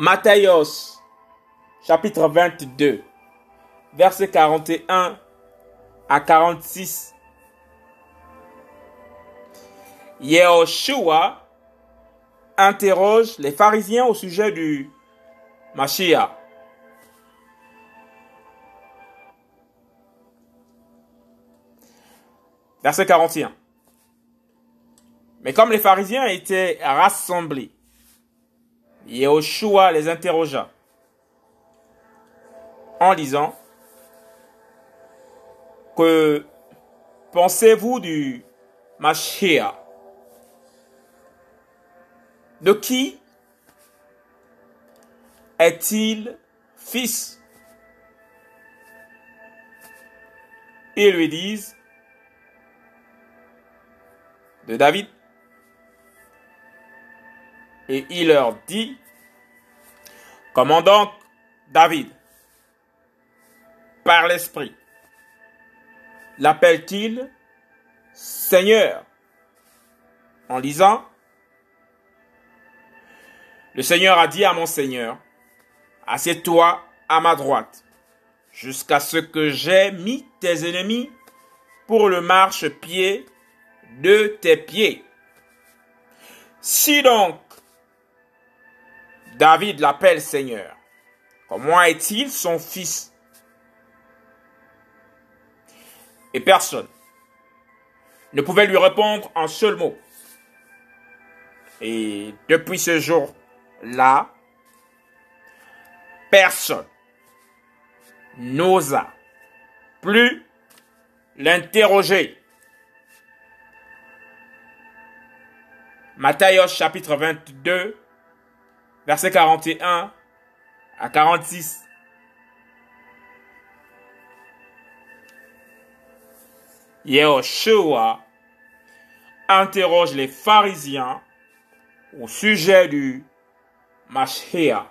Matthäus, chapitre 22, versets 41 à 46. Yehoshua interroge les pharisiens au sujet du Mashiach. Verset 41. Mais comme les pharisiens étaient rassemblés, Yehoshua les interrogea en lisant Que pensez-vous du Mashiach? De qui est-il fils? Ils lui disent de David. Et il leur dit, comment donc David, par l'Esprit, l'appelle-t-il Seigneur En lisant, le Seigneur a dit à mon Seigneur, assieds-toi à ma droite, jusqu'à ce que j'ai mis tes ennemis pour le marchepied de tes pieds. Si donc David l'appelle Seigneur, comment est-il son fils? Et personne ne pouvait lui répondre un seul mot. Et depuis ce jour-là, personne n'osa plus l'interroger. Matthieu chapitre 22, verset 41 à 46. Yehoshua interroge les pharisiens au sujet du Mashiach.